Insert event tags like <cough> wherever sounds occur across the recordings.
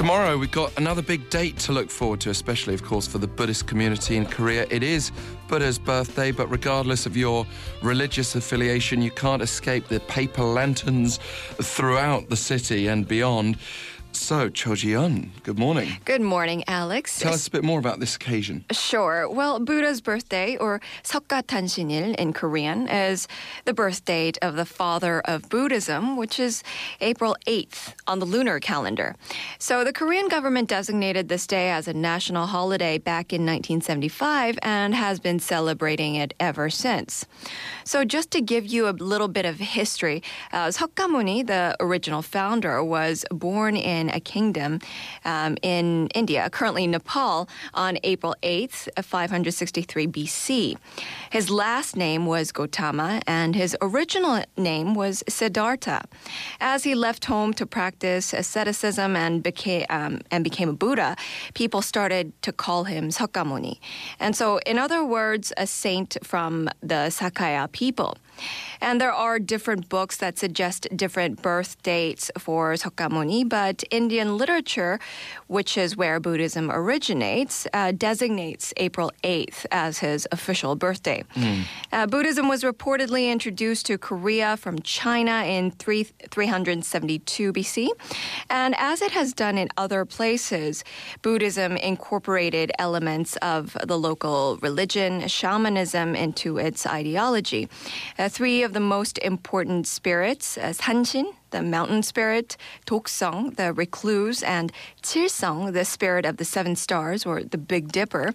Tomorrow, we've got another big date to look forward to, especially, of course, for the Buddhist community in Korea. It is Buddha's birthday, but regardless of your religious affiliation, you can't escape the paper lanterns throughout the city and beyond. So, Cho Jooyeon, good morning. Good morning, Alex. Tell us a bit more about this occasion. Sure. Well, Buddha's birthday, or Seokgatansinil in Korean, is the birth date of the father of Buddhism, which is April 8th on the lunar calendar. So the Korean government designated this day as a national holiday back in 1975 and has been celebrating it ever since. So just to give you a little bit of history, uh, Seokgamuni, the original founder, was born in a kingdom um, in India, currently Nepal, on April 8th, 563 BC. His last name was Gotama, and his original name was Siddhartha. As he left home to practice asceticism and became um, and became a Buddha, people started to call him Seokgamuni. And so, in other words, a saint from the Sakaya people. And there are different books that suggest different birth dates for Seokgamuni, but Indian literature, which is where Buddhism originates, uh, designates April 8th as his official birthday. Mm. Uh, Buddhism was reportedly introduced to Korea from China in 3, 372 BC, and as it has done in other places, Buddhism incorporated elements of the local religion, shamanism, into its ideology. Uh, three of the most important spirits, uh, Sanshin, the mountain spirit, Toksung, the recluse, and Chilsung, the spirit of the seven stars or the Big Dipper,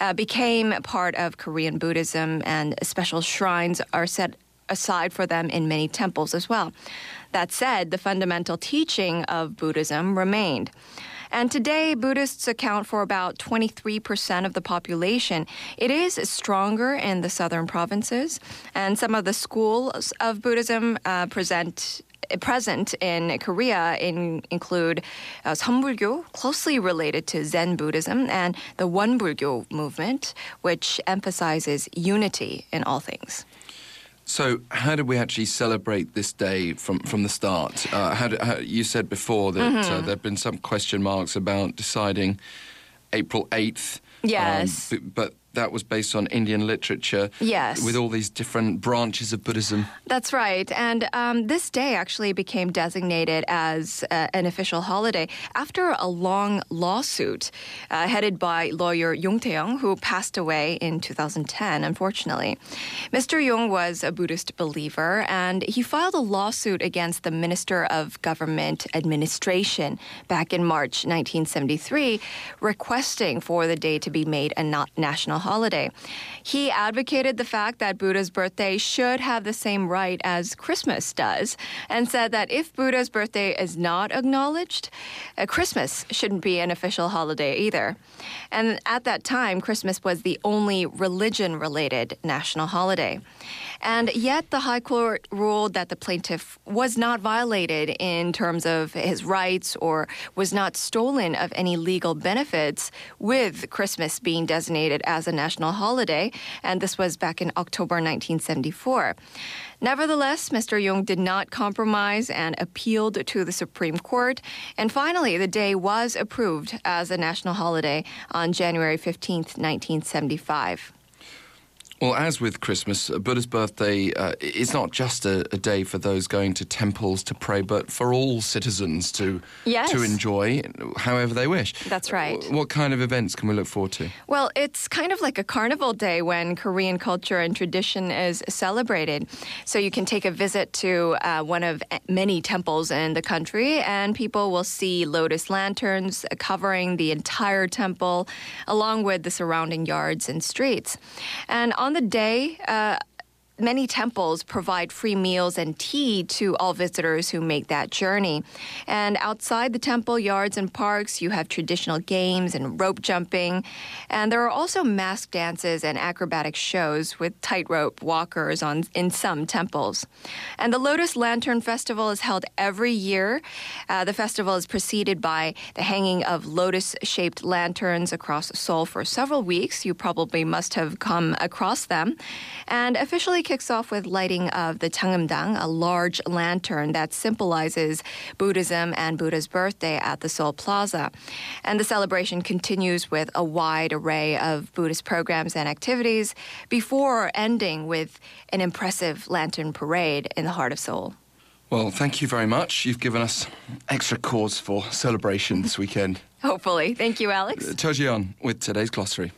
uh, became part of Korean Buddhism, and special shrines are set aside for them in many temples as well. That said, the fundamental teaching of Buddhism remained. And today, Buddhists account for about 23% of the population. It is stronger in the southern provinces, and some of the schools of Buddhism uh, present present in Korea in, include uh, Seonbulgyo, closely related to Zen Buddhism, and the Wonbulgyo movement, which emphasizes unity in all things. So, how did we actually celebrate this day from, from the start? Uh, how, did, how you said before that uh, mm-hmm. uh, there have been some question marks about deciding April 8th. Yes. Um, but that was based on Indian literature. Yes. With all these different branches of Buddhism. That's right. And um, this day actually became designated as uh, an official holiday after a long lawsuit uh, headed by lawyer Jung Tae-young, who passed away in 2010, unfortunately. Mr. Jung was a Buddhist believer, and he filed a lawsuit against the Minister of Government Administration back in March 1973, requesting for the day to be made a national holiday. He advocated the fact that Buddha's birthday should have the same right as Christmas does and said that if Buddha's birthday is not acknowledged, uh, Christmas shouldn't be an official holiday either. And at that time, Christmas was the only religion related national holiday. And yet, the High Court ruled that the plaintiff was not violated in terms of his rights or was not stolen of any legal benefits, with Christmas being designated as a national holiday. And this was back in October 1974. Nevertheless, Mr. Jung did not compromise and appealed to the Supreme Court. And finally, the day was approved as a national holiday on January 15, 1975. Well, as with Christmas, Buddha's birthday uh, is not just a, a, day for those going to temples to pray, but for all citizens to yes. to enjoy however they wish. That's right. What kind of events can we look forward to? Well, it's kind of like a carnival day when Korean culture and tradition is celebrated. So you can take a visit to uh, one of many temples in the country, and people will see lotus lanterns covering the entire temple, along with the surrounding yards and streets. And on the day, uh, many temples provide free meals and tea to all visitors who make that journey. And outside the temple yards and parks, you have traditional games and rope jumping. And there are also mask dances and acrobatic shows with tightrope walkers on in some temples. And the Lotus Lantern Festival is held every year. Uh, the festival is preceded by the hanging of lotus-shaped lanterns across Seoul for several weeks. You probably must have come across them. And officially kicks off with lighting of the Changeumdang, a large lantern that symbolizes Buddhism and Buddha's birthday at the Seoul Plaza. And the celebration continues with a wide array of Buddhist programs and activities before ending with an impressive lantern parade in the heart of Seoul. Well, thank you very much. You've given us extra cause for celebration this weekend. <laughs> Hopefully. Thank you, Alex. Uh, Cho Jooyeon with today's glossary.